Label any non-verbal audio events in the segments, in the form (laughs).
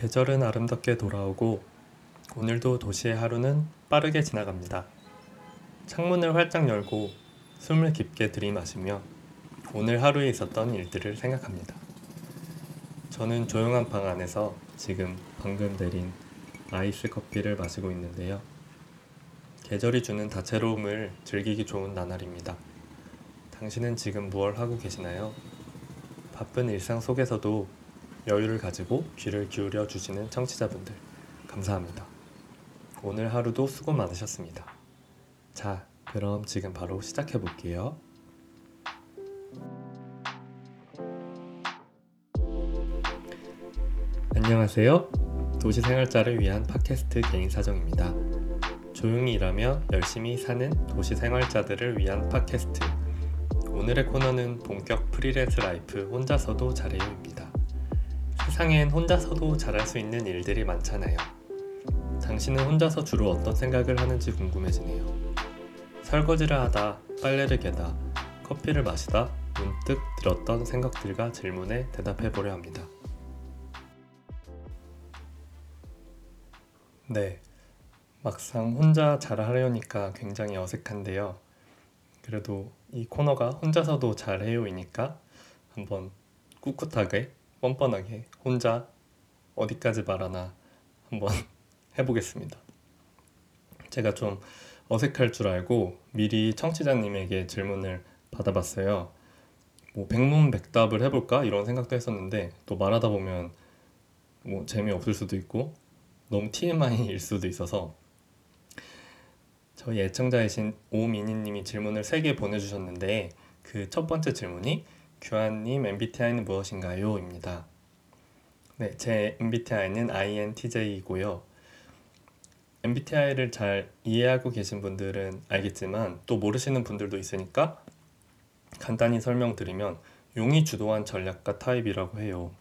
계절은 아름답게 돌아오고 오늘도 도시의 하루는 빠르게 지나갑니다. 창문을 활짝 열고 숨을 깊게 들이마시며 오늘 하루에 있었던 일들을 생각합니다. 저는 조용한 방 안에서 지금 방금 내린 아이스 커피를 마시고 있는데요. 계절이 주는 다채로움을 즐기기 좋은 나날입니다. 당신은 지금 무얼 하고 계시나요? 바쁜 일상 속에서도 여유를 가지고 귀를 기울여 주시는 청취자분들 감사합니다. 오늘 하루도 수고 많으셨습니다. 자, 그럼 지금 바로 시작해 볼게요. 안녕하세요. 도시 생활자를 위한 팟캐스트 개인 사정입니다. 조용히 일하며 열심히 사는 도시 생활자들을 위한 팟캐스트. 오늘의 코너는 본격 freelance life 혼자서도 잘해요입니다. 세상엔 혼자서도 잘할 수 있는 일들이 많잖아요. 당신은 혼자서 주로 어떤 생각을 하는지 궁금해지네요. 설거지를 하다, 빨래를 개다, 커피를 마시다 문득 들었던 생각들과 질문에 대답해 보려 합니다. 네. 막상 혼자 잘하려니까 굉장히 어색한데요. 그래도 이 코너가 혼자서도 잘해요이니까 한번 꿋꿋하게 뻔뻔하게 혼자 어디까지 말하나 한번 (laughs) 해보겠습니다. 제가 좀 어색할 줄 알고 미리 청취자님에게 질문을 받아봤어요. 뭐 백문백답을 해볼까 이런 생각도 했었는데 또 말하다 보면 뭐 재미없을 수도 있고 너무 TMI일 수도 있어서 저희 애청자이신 오미니님이 질문을 3개 보내주셨는데 그 첫 번째 질문이 규환님 MBTI는 무엇인가요? 입니다. 네, 제 MBTI는 INTJ이고요. MBTI를 잘 이해하고 계신 분들은 알겠지만 또 모르시는 분들도 있으니까 간단히 설명드리면 용이 주도한 전략가 타입이라고 해요.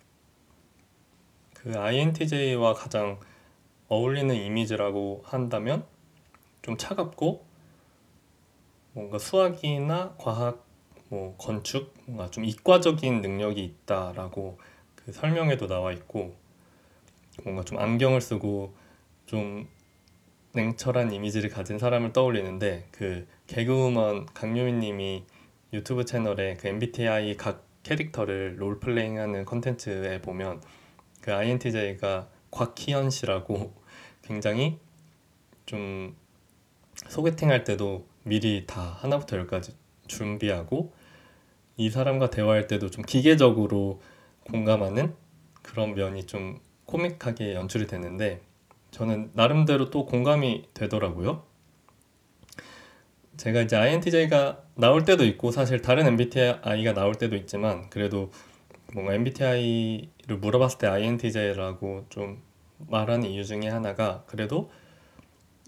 그 INTJ와 가장 어울리는 이미지라고 한다면 좀 차갑고 뭔가 수학이나 과학 뭐 건축 뭔가 좀 이과적인 능력이 있다라고 그 설명에도 나와 있고 뭔가 좀 안경을 쓰고 좀 냉철한 이미지를 가진 사람을 떠올리는데 그 개그우먼 강유민님이 유튜브 채널에 그 MBTI 각 캐릭터를 롤플레잉하는 컨텐츠에 보면 그 INTJ가 곽희연 씨라고 (laughs) 굉장히 좀 소개팅 할 때도 미리 다 하나부터 열까지 준비하고 이 사람과 대화할 때도 좀 기계적으로 공감하는 그런 면이 좀 코믹하게 연출이 되는데 저는 나름대로 또 공감이 되더라고요. 제가 이제 INTJ가 나올 때도 있고 사실 다른 MBTI가 나올 때도 있지만 그래도 뭔가 MBTI를 물어봤을 때 INTJ라고 좀 말하는 이유 중에 하나가 그래도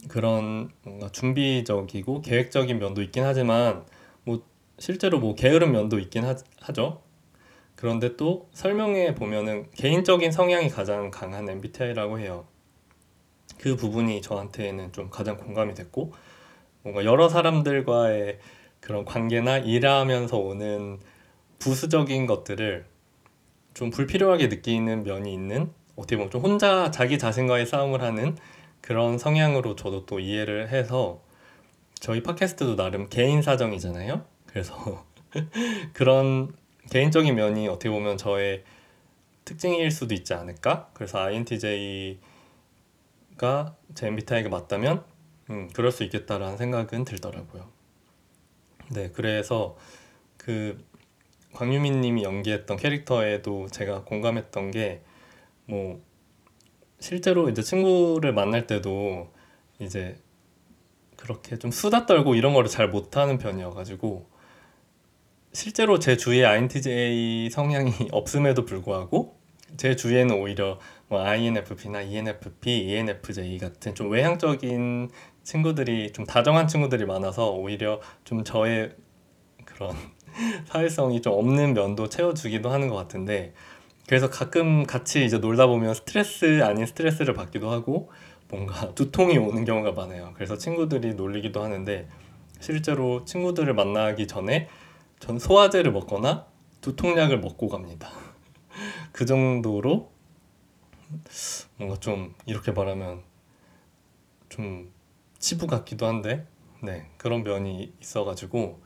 그런 뭔가 준비적이고 계획적인 면도 있긴 하지만 뭐 실제로 뭐 게으른 면도 있긴 하, 하죠. 그런데 또 설명에 보면은 개인적인 성향이 가장 강한 MBTI라고 해요. 그 부분이 저한테는 좀 가장 공감이 됐고 뭔가 여러 사람들과의 그런 관계나 일하면서 오는 부수적인 것들을 좀 불필요하게 느끼는 면이 있는 어떻게 보면 좀 혼자 자기 자신과의 싸움을 하는 그런 성향으로 저도 또 이해를 해서 저희 팟캐스트도 나름 개인 사정이잖아요. 그래서 (laughs) 그런 개인적인 면이 어떻게 보면 저의 특징일 수도 있지 않을까? 그래서 INTJ가 제 MBTI가 맞다면 음, 그럴 수 있겠다라는 생각은 들더라고요. 네, 그래서 그 광유민 님이 연기했던 캐릭터에도 제가 공감했던 게 뭐 실제로 이제 친구를 만날 때도 이제 그렇게 좀 수다 떨고 이런 거를 잘 못하는 편이어가지고 실제로 제 주위에 INTJ 성향이 (laughs) 없음에도 불구하고 제 주위에는 오히려 뭐 INFP나 ENFP, ENFJ 같은 좀 외향적인 친구들이 좀 다정한 친구들이 많아서 오히려 좀 저의 그런 (laughs) 사회성이 좀 없는 면도 채워주기도 하는 것 같은데 그래서 가끔 같이 이제 놀다 보면 스트레스 아닌 스트레스를 받기도 하고 뭔가 (laughs) 두통이 오는 경우가 많아요. 그래서 친구들이 놀리기도 하는데 실제로 친구들을 만나기 전에 전 소화제를 먹거나 두통약을 먹고 갑니다. (laughs) 그 정도로 뭔가 좀 이렇게 말하면 좀 치부 같기도 한데 네 그런 면이 있어가지고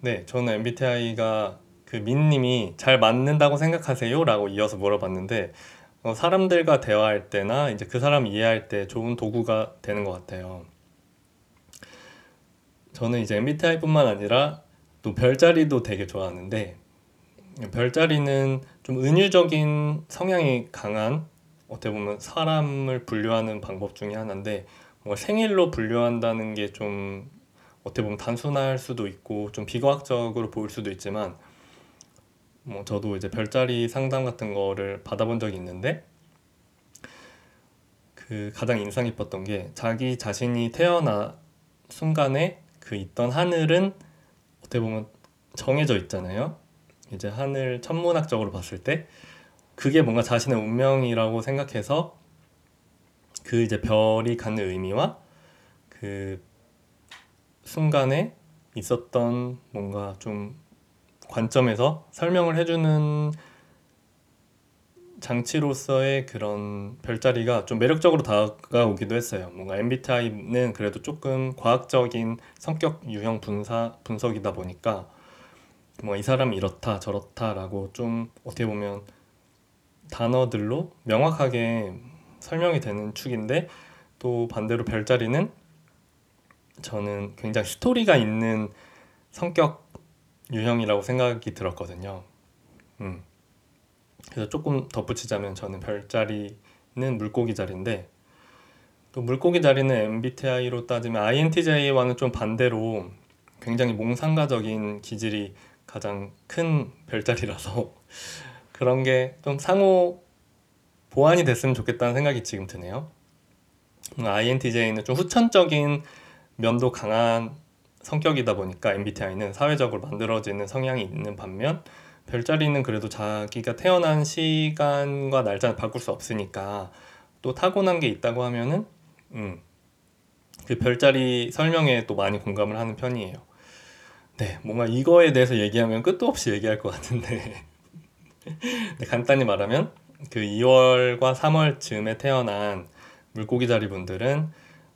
네 저는 MBTI가 그 민님이 잘 맞는다고 생각하세요?라고 이어서 물어봤는데 어, 사람들과 대화할 때나 이제 그 사람 이해할 때 좋은 도구가 되는 것 같아요. 저는 이제 MBTI뿐만 아니라 또 별자리도 되게 좋아하는데 별자리는 좀 은유적인 성향이 강한 어떻게 보면 사람을 분류하는 방법 중에 하나인데 뭐 생일로 분류한다는 게 좀 어떻게 보면 단순할 수도 있고 좀 비과학적으로 보일 수도 있지만 뭐 저도 이제 별자리 상담 같은 거를 받아본 적이 있는데 그 가장 인상 깊었던 게 자기 자신이 태어나 순간에 그 있던 하늘은 어떻게 보면 정해져 있잖아요. 이제 하늘 천문학적으로 봤을 때 그게 뭔가 자신의 운명이라고 생각해서 그 이제 별이 갖는 의미와 그 순간에 있었던 뭔가 좀 관점에서 설명을 해주는 장치로서의 그런 별자리가 좀 매력적으로 다가오기도 했어요. 뭔가 MBTI는 그래도 조금 과학적인 성격 유형 분사, 분석이다 보니까 뭐 이 사람이 이렇다 저렇다라고 좀 어떻게 보면 단어들로 명확하게 설명이 되는 축인데 또 반대로 별자리는 저는 굉장히 스토리가 있는 성격 유형이라고 생각이 들었거든요. 음. 그래서 조금 덧붙이자면 저는 별자리는 물고기 자리인데 또 물고기 자리는 MBTI로 따지면 INTJ와는 좀 반대로 굉장히 몽상가적인 기질이 가장 큰 별자리라서 (laughs) 그런 게 좀 상호 보완이 됐으면 좋겠다는 생각이 지금 드네요. INTJ는 좀 후천적인 면도 강한 성격이다 보니까 MBTI는 사회적으로 만들어지는 성향이 있는 반면 별자리는 그래도 자기가 태어난 시간과 날짜를 바꿀 수 없으니까 또 타고난 게 있다고 하면은 음, 그 별자리 설명에 또 많이 공감을 하는 편이에요. 네, 뭔가 이거에 대해서 얘기하면 끝도 없이 얘기할 것 같은데 (laughs) 네, 간단히 말하면 그 2월과 3월 즈음에 태어난 물고기 자리 분들은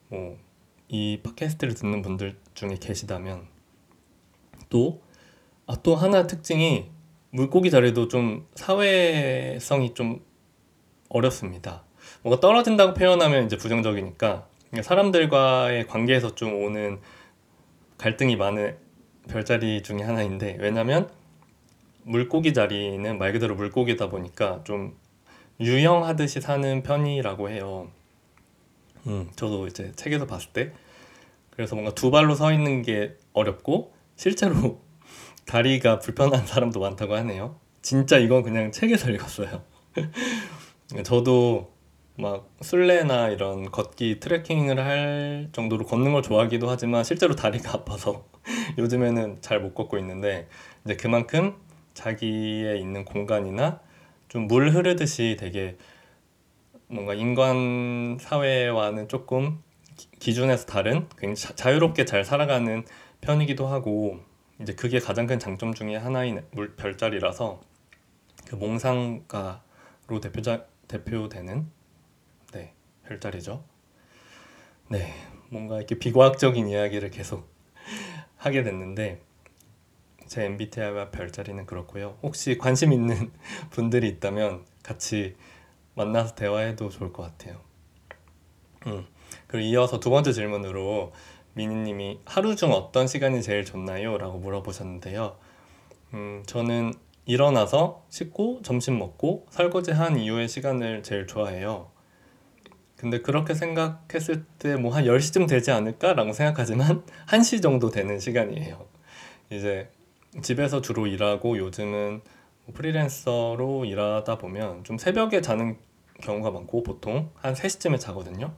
뭐 이 팟캐스트를 듣는 분들 중에 계시다면 또 아, 또 하나 특징이 물고기 자리도 좀 사회성이 좀 어렵습니다. 뭔가 떨어진다고 표현하면 이제 부정적이니까 사람들과의 관계에서 좀 오는 갈등이 많은 별자리 중에 하나인데 왜냐면 물고기 자리는 말 그대로 물고기다 보니까 좀 유형하듯이 사는 편이라고 해요. 음, 저도 이제 책에서 봤을 때 그래서 뭔가 두 발로 서 있는 게 어렵고 실제로 다리가 불편한 사람도 많다고 하네요. 진짜 이건 그냥 책에서 읽었어요. (laughs) 저도 막 술래나 이런 걷기 트레킹을 할 정도로 걷는 걸 좋아하기도 하지만 실제로 다리가 아파서 (laughs) 요즘에는 잘 못 걷고 있는데 이제 그만큼 자기의 있는 공간이나 좀 물 흐르듯이 되게 뭔가 인간 사회와는 조금 기준에서 다른 굉장히 자유롭게 잘 살아가는 편이기도 하고 이제 그게 가장 큰 장점 중에 하나인 물 별자리라서 그 몽상가로 대표자 대표되는 네 별자리죠. 네 뭔가 이렇게 비과학적인 이야기를 계속 (laughs) 하게 됐는데 제 MBTI와 별자리는 그렇고요. 혹시 관심 있는 (laughs) 분들이 있다면 같이 만나서 대화해도 좋을 것 같아요. 음. 그리고 이어서 두 번째 질문으로 미니님이 하루 중 어떤 시간이 제일 좋나요? 라고 물어보셨는데요. 음, 저는 일어나서 씻고 점심 먹고 설거지 한 이후의 시간을 제일 좋아해요. 근데 그렇게 생각했을 때 뭐 한 10시쯤 되지 않을까라고 생각하지만 (laughs) 1시 정도 되는 시간이에요. 이제 집에서 주로 일하고 요즘은 프리랜서로 일하다 보면 좀 새벽에 자는 경우가 많고 보통 한 3시쯤에 자거든요.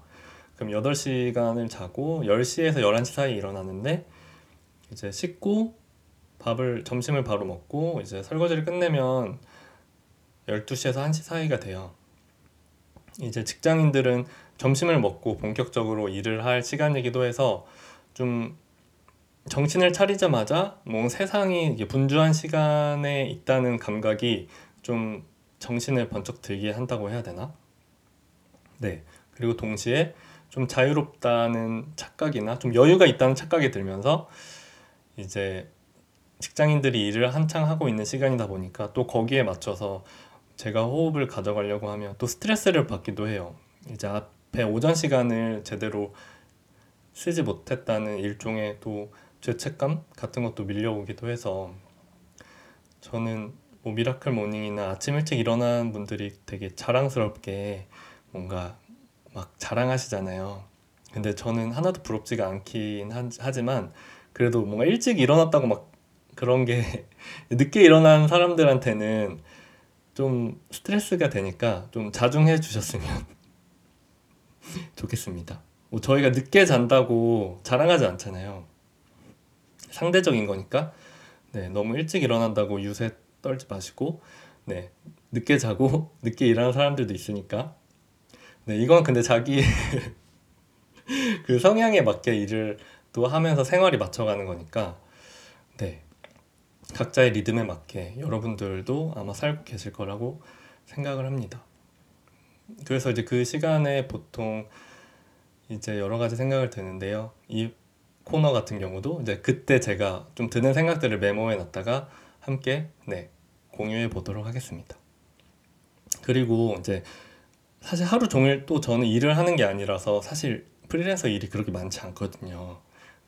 그럼 8시간을 자고 10시에서 11시 사이 일어나는데 이제 씻고 밥을 점심을 바로 먹고 이제 설거지를 끝내면 12시에서 1시 사이가 돼요. 이제 직장인들은 점심을 먹고 본격적으로 일을 할 시간이기도 해서 좀 정신을 차리자마자 뭔 세상이 분주한 시간에 있다는 감각이 좀 정신을 번쩍 들게 한다고 해야 되나? 네. 그리고 동시에 좀 자유롭다는 착각이나 좀 여유가 있다는 착각이 들면서 이제 직장인들이 일을 한창 하고 있는 시간이다 보니까 또 거기에 맞춰서 제가 호흡을 가져가려고 하면 또 스트레스를 받기도 해요. 이제 앞에 오전 시간을 제대로 쓰지 못했다는 일종의 또 죄책감 같은 것도 밀려오기도 해서 저는 뭐 miracle morning이나 아침 일찍 일어난 분들이 되게 자랑스럽게 뭔가 막 자랑하시잖아요. 근데 저는 하나도 부럽지가 않긴 하지만 그래도 뭔가 일찍 일어났다고 막 그런 게 (laughs) 늦게 일어난 사람들한테는 좀 스트레스가 되니까 좀 자중해 주셨으면 (laughs) 좋겠습니다. 뭐 저희가 늦게 잔다고 자랑하지 않잖아요. 상대적인 거니까 네, 너무 일찍 일어난다고 유세 떨지 마시고 네, 늦게 자고 (laughs) 늦게 일하는 사람들도 있으니까 네, 이건 근데 자기 (laughs) 그 성향에 맞게 일을 또 하면서 생활이 맞춰가는 거니까 네, 각자의 리듬에 맞게 여러분들도 아마 살고 계실 거라고 생각을 합니다. 그래서 이제 그 시간에 보통 이제 여러 가지 생각을 드는데요. 이 코너 같은 경우도 이제 그때 제가 좀 드는 생각들을 메모해 놨다가 함께 네, 공유해 보도록 하겠습니다. 그리고 이제 사실 하루 종일 또 저는 일을 하는 게 아니라서 사실 프리랜서 일이 그렇게 많지 않거든요.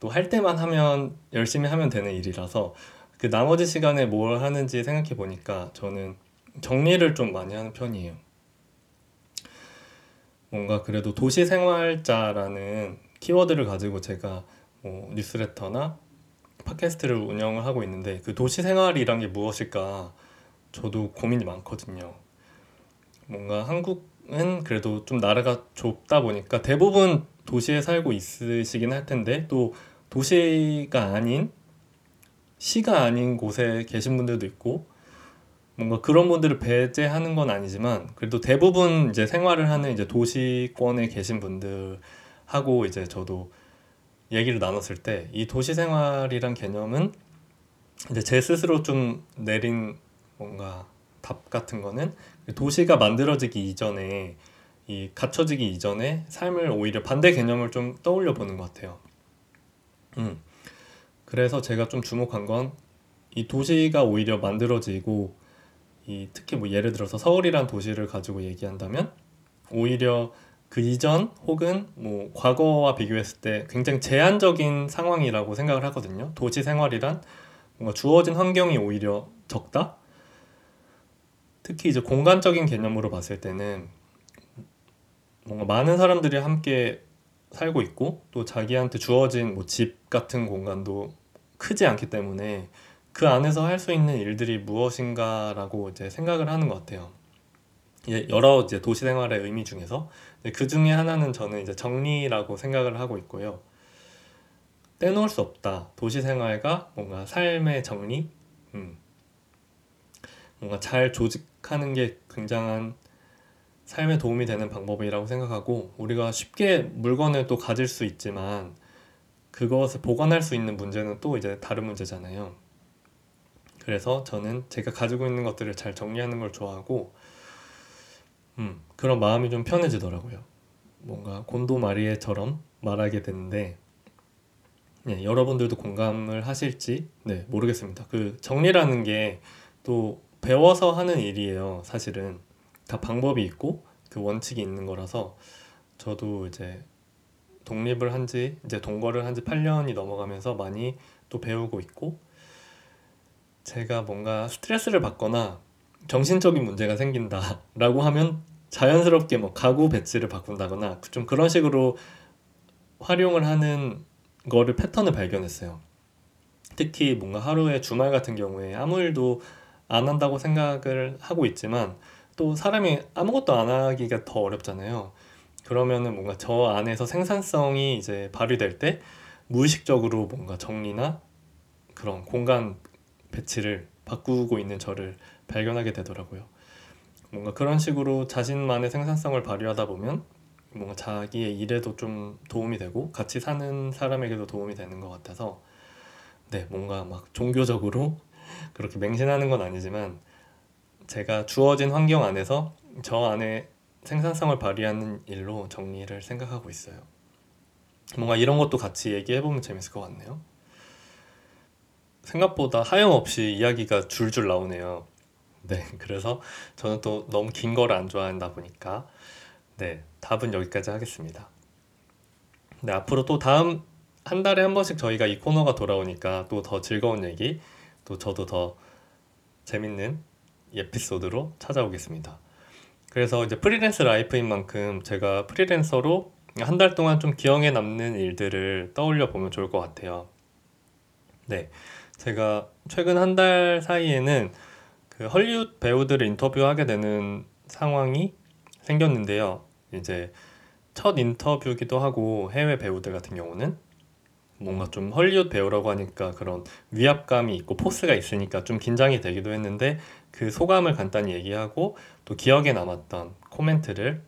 또 할 때만 하면 열심히 하면 되는 일이라서 그 나머지 시간에 뭘 하는지 생각해 보니까 저는 정리를 좀 많이 하는 편이에요. 뭔가 그래도 도시 생활자라는 키워드를 가지고 제가 뭐 뉴스레터나 팟캐스트를 운영을 하고 있는데 그 도시 생활이란 게 무엇일까 저도 고민이 많거든요. 뭔가 한국 은 그래도 좀 나라가 좁다 보니까 대부분 도시에 살고 있으시긴 할 텐데 또 도시가 아닌 시가 아닌 곳에 계신 분들도 있고 뭔가 그런 분들을 배제하는 건 아니지만 그래도 대부분 이제 생활을 하는 이제 도시권에 계신 분들하고 이제 저도 얘기를 나눴을 때 이 도시 생활이란 개념은 이제 제 스스로 좀 내린 뭔가 답 같은 거는 도시가 만들어지기 이전에 이 갖춰지기 이전에 삶을 오히려 반대 개념을 좀 떠올려 보는 것 같아요. 음. 그래서 제가 좀 주목한 건 이 도시가 오히려 만들어지고 이 특히 뭐 예를 들어서 서울이란 도시를 가지고 얘기한다면 오히려 그 이전 혹은 뭐 과거와 비교했을 때 굉장히 제한적인 상황이라고 생각을 하거든요. 도시 생활이란 뭔가 주어진 환경이 오히려 적다. 특히 이제 공간적인 개념으로 봤을 때는 뭔가 많은 사람들이 함께 살고 있고 또 자기한테 주어진 뭐 집 같은 공간도 크지 않기 때문에 그 안에서 할 수 있는 일들이 무엇인가라고 이제 생각을 하는 것 같아요. 여러 이제 도시 생활의 의미 중에서 그 중에 하나는 저는 이제 정리라고 생각을 하고 있고요. 떼놓을 수 없다. 도시 생활과 뭔가 삶의 정리, 음. 뭔가 잘 조직 하는 게 굉장한 삶에 도움이 되는 방법이라고 생각하고 우리가 쉽게 물건을 또 가질 수 있지만 그것을 보관할 수 있는 문제는 또 이제 다른 문제잖아요. 그래서 저는 제가 가지고 있는 것들을 잘 정리하는 걸 좋아하고, 음, 그런 마음이 좀 편해지더라고요. 뭔가 곤도 마리에처럼 말하게 되는데, 네, 여러분들도 공감을 하실지, 네, 모르겠습니다. 그 정리라는 게 또 배워서 하는 일이에요, 사실은. 다 방법이 있고, 그 원칙이 있는 거라서, 저도 이제 독립을 한 지 이제 동거를 한 지 8년이 넘어가면서 많이 또 배우고 있고 제가 뭔가 스트레스를 받거나 정신적인 문제가 생긴다라고 하면 자연스럽게 뭐 가구 배치를 바꾼다거나 좀 그런 식으로 활용을 하는 거를 패턴을 발견했어요. 특히 뭔가 하루에 주말 같은 경우에 아무 일도 안 한다고 생각을 하고 있지만 또 사람이 아무것도 안 하기가 더 어렵잖아요. 그러면은 뭔가 저 안에서 생산성이 이제 발휘될 때 무의식적으로 뭔가 정리나 그런 공간 배치를 바꾸고 있는 저를 발견하게 되더라고요. 뭔가 그런 식으로 자신만의 생산성을 발휘하다 보면 뭔가 자기의 일에도 좀 도움이 되고 같이 사는 사람에게도 도움이 되는 것 같아서 네, 뭔가 막 종교적으로 그렇게 맹신하는 건 아니지만 제가 주어진 환경 안에서 저 안에 생산성을 발휘하는 일로 정리를 생각하고 있어요. 뭔가 이런 것도 같이 얘기해보면 재밌을 것 같네요. 생각보다 하염없이 이야기가 줄줄 나오네요. 네, 그래서 저는 또 너무 긴 거를 안 좋아한다 보니까 네, 답은 여기까지 하겠습니다. 네, 앞으로 또 다음 한 달에 한 번씩 저희가 이 코너가 돌아오니까 또 더 즐거운 얘기, 또 저도 더 재밌는 에피소드로 찾아오겠습니다. 그래서 이제 프리랜서 life인 만큼 제가 프리랜서로 한 달 동안 좀 기억에 남는 일들을 떠올려 보면 좋을 것 같아요. 네. 제가 최근 한 달 사이에는 그 헐리우드 배우들을 인터뷰하게 되는 상황이 생겼는데요. 이제 첫 인터뷰기도 하고 해외 배우들 같은 경우는 뭔가 좀 헐리우드 배우라고 하니까 그런 위압감이 있고 포스가 있으니까 좀 긴장이 되기도 했는데 그 소감을 간단히 얘기하고 또 기억에 남았던 코멘트를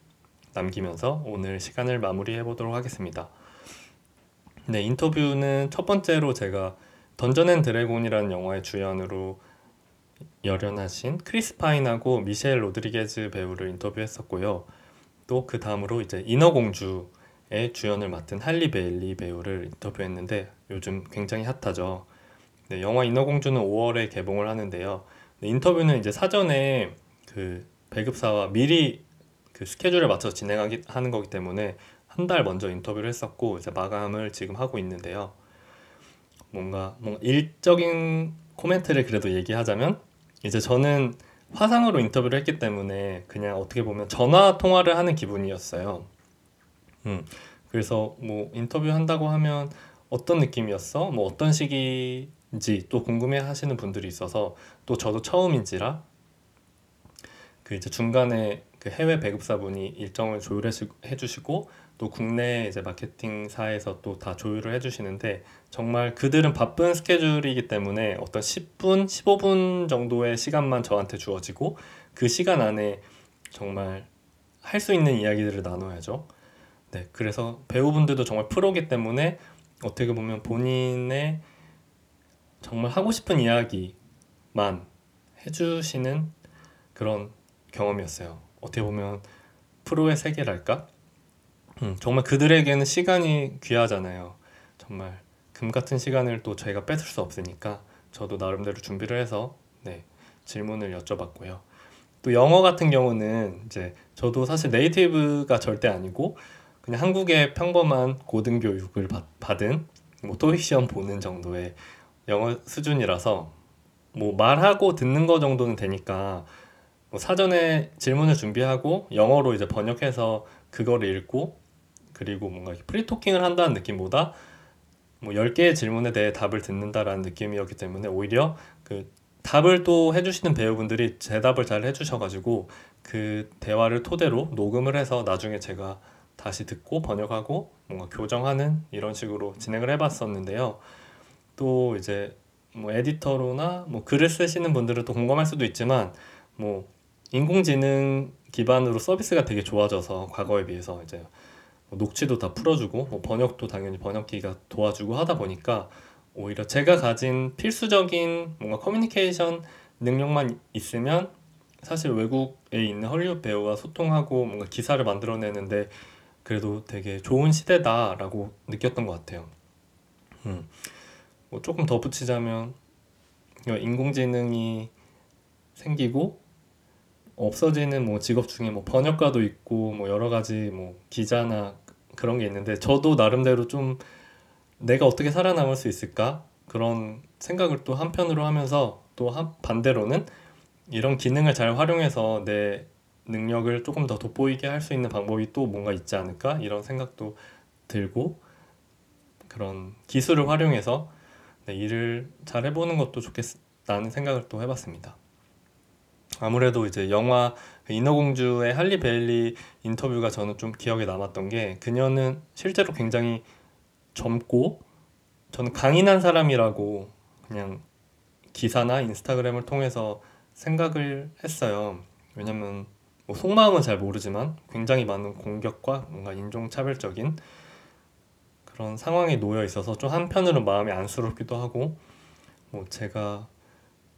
남기면서 오늘 시간을 마무리해 보도록 하겠습니다. 네, 인터뷰는 첫 번째로 제가 던전 앤 드래곤이라는 영화의 주연으로 열연하신 크리스 파인하고 미셸 로드리게즈 배우를 인터뷰했었고요. 또 그 다음으로 이제 인어공주 의 주연을 맡은 할리 베일리 배우를 인터뷰했는데 요즘 굉장히 핫하죠. 네, 영화 인어공주는 5월에 개봉을 하는데요. 네, 인터뷰는 이제 사전에 그 배급사와 미리 그 스케줄에 맞춰서 진행하는 거기 때문에 한 달 먼저 인터뷰를 했었고 이제 마감을 지금 하고 있는데요. 뭔가 뭔가 일적인 코멘트를 그래도 얘기하자면 이제 저는 화상으로 인터뷰를 했기 때문에 그냥 어떻게 보면 전화 통화를 하는 기분이었어요. 음. 그래서 뭐 인터뷰 한다고 하면 어떤 느낌이었어? 뭐 어떤 시기인지 또 궁금해 하시는 분들이 있어서 또 저도 처음인지라 그 이제 중간에 그 해외 배급사분이 일정을 조율해 주시고 또 국내 이제 마케팅사에서 또 다 조율을 해 주시는데 정말 그들은 바쁜 스케줄이기 때문에 어떤 10분, 15분 정도의 시간만 저한테 주어지고 그 시간 안에 정말 할 수 있는 이야기들을 나눠야죠. 네, 그래서 배우분들도 정말 프로기 때문에 어떻게 보면 본인의 정말 하고 싶은 이야기만 해주시는 그런 경험이었어요. 어떻게 보면 프로의 세계랄까? 음, 정말 그들에게는 시간이 귀하잖아요. 정말 금 같은 시간을 또 저희가 뺏을 수 없으니까 저도 나름대로 준비를 해서 네, 질문을 여쭤봤고요. 또 영어 같은 경우는 이제 저도 사실 네이티브가 절대 아니고 그냥 한국의 평범한 고등교육을 받 은 뭐 토익 시험 보는 정도의 영어 수준이라서 뭐 말하고 듣는 거 정도는 되니까 뭐 사전에 질문을 준비하고 영어로 이제 번역해서 그거를 읽고 그리고 뭔가 프리토킹을 한다는 느낌보다 뭐 10개의 질문에 대해 답을 듣는다라는 느낌이었기 때문에 오히려 그 답을 또 해주시는 배우분들이 대답을 잘 해주셔가지고 그 대화를 토대로 녹음을 해서 나중에 제가 다시 듣고 번역하고 뭔가 교정하는 이런 식으로 진행을 해봤었는데요. 또 이제 뭐 에디터로나 뭐 글을 쓰시는 분들은 또 공감할 수도 있지만 뭐 인공지능 기반으로 서비스가 되게 좋아져서 과거에 비해서 이제 뭐 녹취도 다 풀어주고 뭐 번역도 당연히 번역기가 도와주고 하다 보니까 오히려 제가 가진 필수적인 뭔가 커뮤니케이션 능력만 있으면 사실 외국에 있는 헐리우드 배우와 소통하고 뭔가 기사를 만들어내는데 그래도 되게 좋은 시대다라고 느꼈던 것 같아요. 음. 뭐 조금 더 붙이자면 인공지능이 생기고 없어지는 뭐 직업 중에 뭐 번역가도 있고 뭐 여러 가지 뭐 기자나 그런 게 있는데 저도 나름대로 좀 내가 어떻게 살아남을 수 있을까 그런 생각을 또 한편으로 하면서 또 한, 반대로는 이런 기능을 잘 활용해서 내 능력을 조금 더 돋보이게 할 수 있는 방법이 또 뭔가 있지 않을까 이런 생각도 들고 그런 기술을 활용해서 네, 일을 잘 해보는 것도 좋겠다는 생각을 또 해봤습니다. 아무래도 이제 영화 인어공주의 할리 베일리 인터뷰가 저는 좀 기억에 남았던 게 그녀는 실제로 굉장히 젊고 저는 강인한 사람이라고 그냥 기사나 인스타그램을 통해서 생각을 했어요. 왜냐면 뭐 속마음은 잘 모르지만 굉장히 많은 공격과 뭔가 인종차별적인 그런 상황에 놓여 있어서 좀 한편으로 마음이 안쓰럽기도 하고 뭐 제가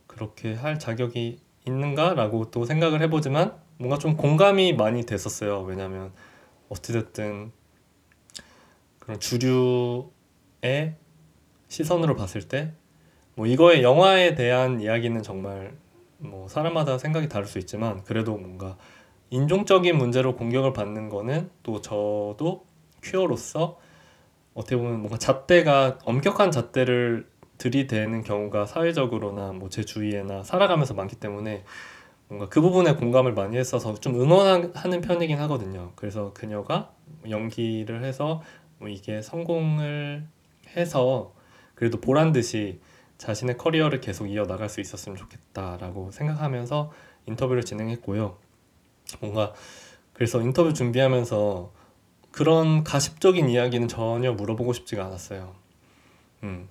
그렇게 할 자격이 있는가라고 또 생각을 해보지만 뭔가 좀 공감이 많이 됐었어요. 왜냐면 어찌됐든 그런 주류의 시선으로 봤을 때 뭐 이거의 영화에 대한 이야기는 정말 뭐 사람마다 생각이 다를 수 있지만 그래도 뭔가 인종적인 문제로 공격을 받는 거는 또 저도 퀴어로서 어떻게 보면 뭔가 잣대가 엄격한 잣대를 들이대는 경우가 사회적으로나 뭐 제 주위에나 살아가면서 많기 때문에 뭔가 그 부분에 공감을 많이 했어서 좀 응원하는 편이긴 하거든요. 그래서 그녀가 연기를 해서 뭐 이게 성공을 해서 그래도 보란 듯이 자신의 커리어를 계속 이어나갈 수 있었으면 좋겠다라고 생각하면서 인터뷰를 진행했고요. 뭔가 그래서 인터뷰 준비하면서 그런 가십적인 이야기는 전혀 물어보고 싶지가 않았어요. 음.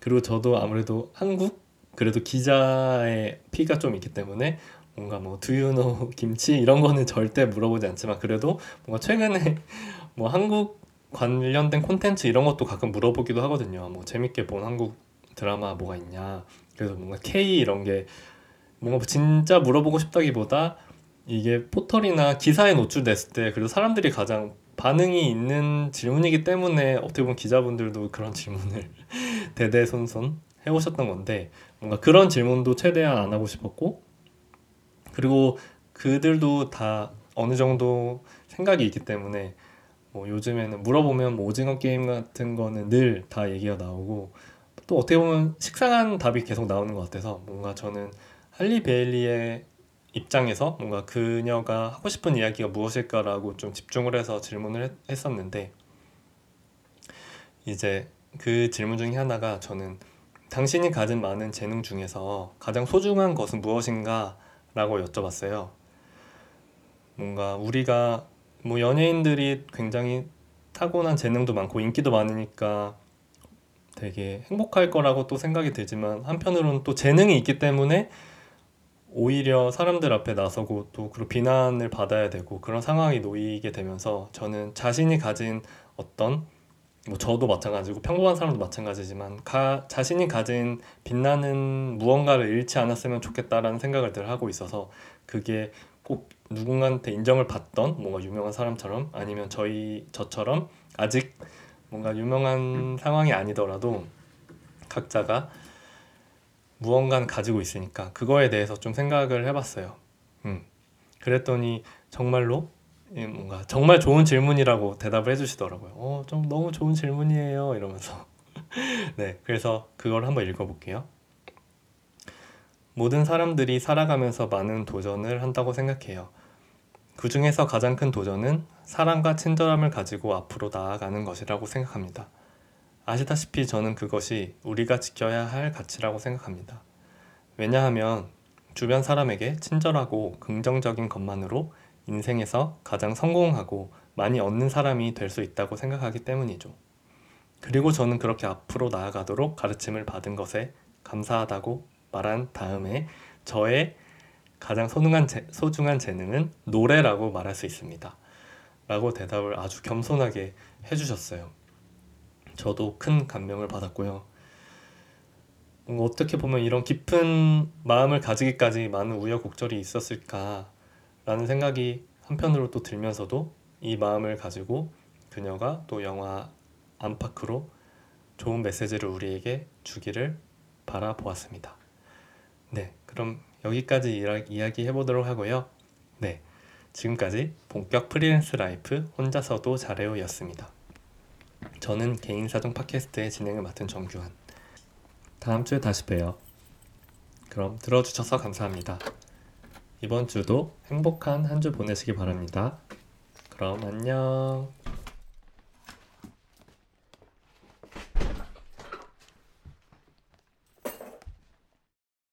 그리고 저도 아무래도 한국 그래도 기자의 피가 좀 있기 때문에 뭔가 뭐 두유노 (laughs) 김치 이런 거는 절대 물어보지 않지만 그래도 뭔가 최근에 (laughs) 뭐 한국 관련된 콘텐츠 이런 것도 가끔 물어보기도 하거든요. 뭐 재밌게 본 한국 드라마 뭐가 있냐. 그래서 뭔가 K 이런 게 뭔가 진짜 물어보고 싶다기보다 이게 포털이나 기사에 노출됐을 때 그래도 사람들이 가장 반응이 있는 질문이기 때문에 어떻게 보면 기자분들도 그런 질문을 (laughs) 대대손손 해오셨던 건데 뭔가 그런 질문도 최대한 안 하고 싶었고 그리고 그들도 다 어느 정도 생각이 있기 때문에 뭐 요즘에는 물어보면 뭐 오징어 게임 같은 거는 늘 다 얘기가 나오고 또 어떻게 보면 식상한 답이 계속 나오는 것 같아서 뭔가 저는 할리 베일리의 입장에서 뭔가 그녀가 하고 싶은 이야기가 무엇일까라고 좀 집중을 해서 질문을 했, 었는데 이제 그 질문 중에 하나가 저는 당신이 가진 많은 재능 중에서 가장 소중한 것은 무엇인가 라고 여쭤봤어요. 뭔가 우리가 뭐 연예인들이 굉장히 타고난 재능도 많고 인기도 많으니까 되게 행복할 거라고 또 생각이 들지만 한편으로는 또 재능이 있기 때문에 오히려 사람들 앞에 나서고 또 그리고 비난을 받아야 되고 그런 상황이 놓이게 되면서 저는 자신이 가진 어떤 뭐 저도 마찬가지고 평범한 사람도 마찬가지지만 가, 자신이 가진 빛나는 무언가를 잃지 않았으면 좋겠다라는 생각을 늘 하고 있어서 그게 꼭 누군가한테 인정을 받던 뭔가 유명한 사람처럼 아니면 저희 저처럼 아직 뭔가 유명한 상황이 아니더라도 각자가 무언가는 가지고 있으니까 그거에 대해서 좀 생각을 해봤어요. 음. 그랬더니 정말로 뭔가 정말 좋은 질문이라고 대답을 해주시더라고요. 어, 좀 너무 좋은 질문이에요. 이러면서. (laughs) 네, 그래서 그걸 한번 읽어볼게요. 모든 사람들이 살아가면서 많은 도전을 한다고 생각해요. 그 중에서 가장 큰 도전은 사랑과 친절함을 가지고 앞으로 나아가는 것이라고 생각합니다. 아시다시피 저는 그것이 우리가 지켜야 할 가치라고 생각합니다. 왜냐하면 주변 사람에게 친절하고 긍정적인 것만으로 인생에서 가장 성공하고 많이 얻는 사람이 될 수 있다고 생각하기 때문이죠. 그리고 저는 그렇게 앞으로 나아가도록 가르침을 받은 것에 감사하다고 말한 다음에 저의 가장 소중한, 재, 소중한 재능은 노래라고 말할 수 있습니다. 라고 대답을 아주 겸손하게 해주셨어요. 저도 큰 감명을 받았고요. 어떻게 보면 이런 깊은 마음을 가지기까지 많은 우여곡절이 있었을까라는 생각이 한편으로 또 들면서도 이 마음을 가지고 그녀가 또 영화 안팎으로 좋은 메시지를 우리에게 주기를 바라보았습니다. 네, 그럼 여기까지 이야기 해보도록 하고요. 네, 지금까지 본격 freelance life 혼자서도 잘해요였습니다. 저는 개인 사정 팟캐스트의 진행을 맡은 정규환. 다음 주에 다시 봬요. 그럼 들어주셔서 감사합니다. 이번 주도 행복한 한 주 보내시기 바랍니다. 그럼 안녕.